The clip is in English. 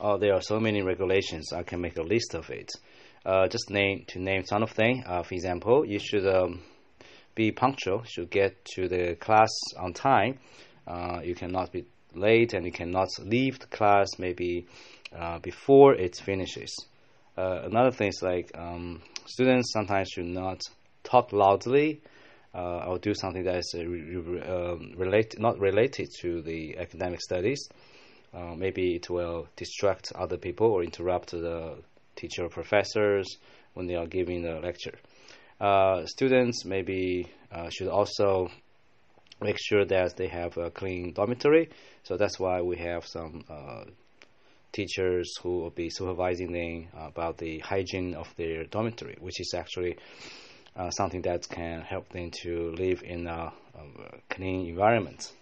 Oh, there are so many regulations. I can make a list of it. Uh, just name to name some of them. Uh, for example, you should um, be punctual. You Should get to the class on time. Uh, you cannot be late, and you cannot leave the class maybe uh, before it finishes. Uh, another thing is like um, students sometimes should not talk loudly uh, or do something that is uh, um, relate not related to the academic studies. Uh, maybe it will distract other people or interrupt the teacher or professors when they are giving the lecture. Uh, students maybe uh, should also make sure that they have a clean dormitory. So that's why we have some uh, teachers who will be supervising them about the hygiene of their dormitory, which is actually uh, something that can help them to live in a, a clean environment.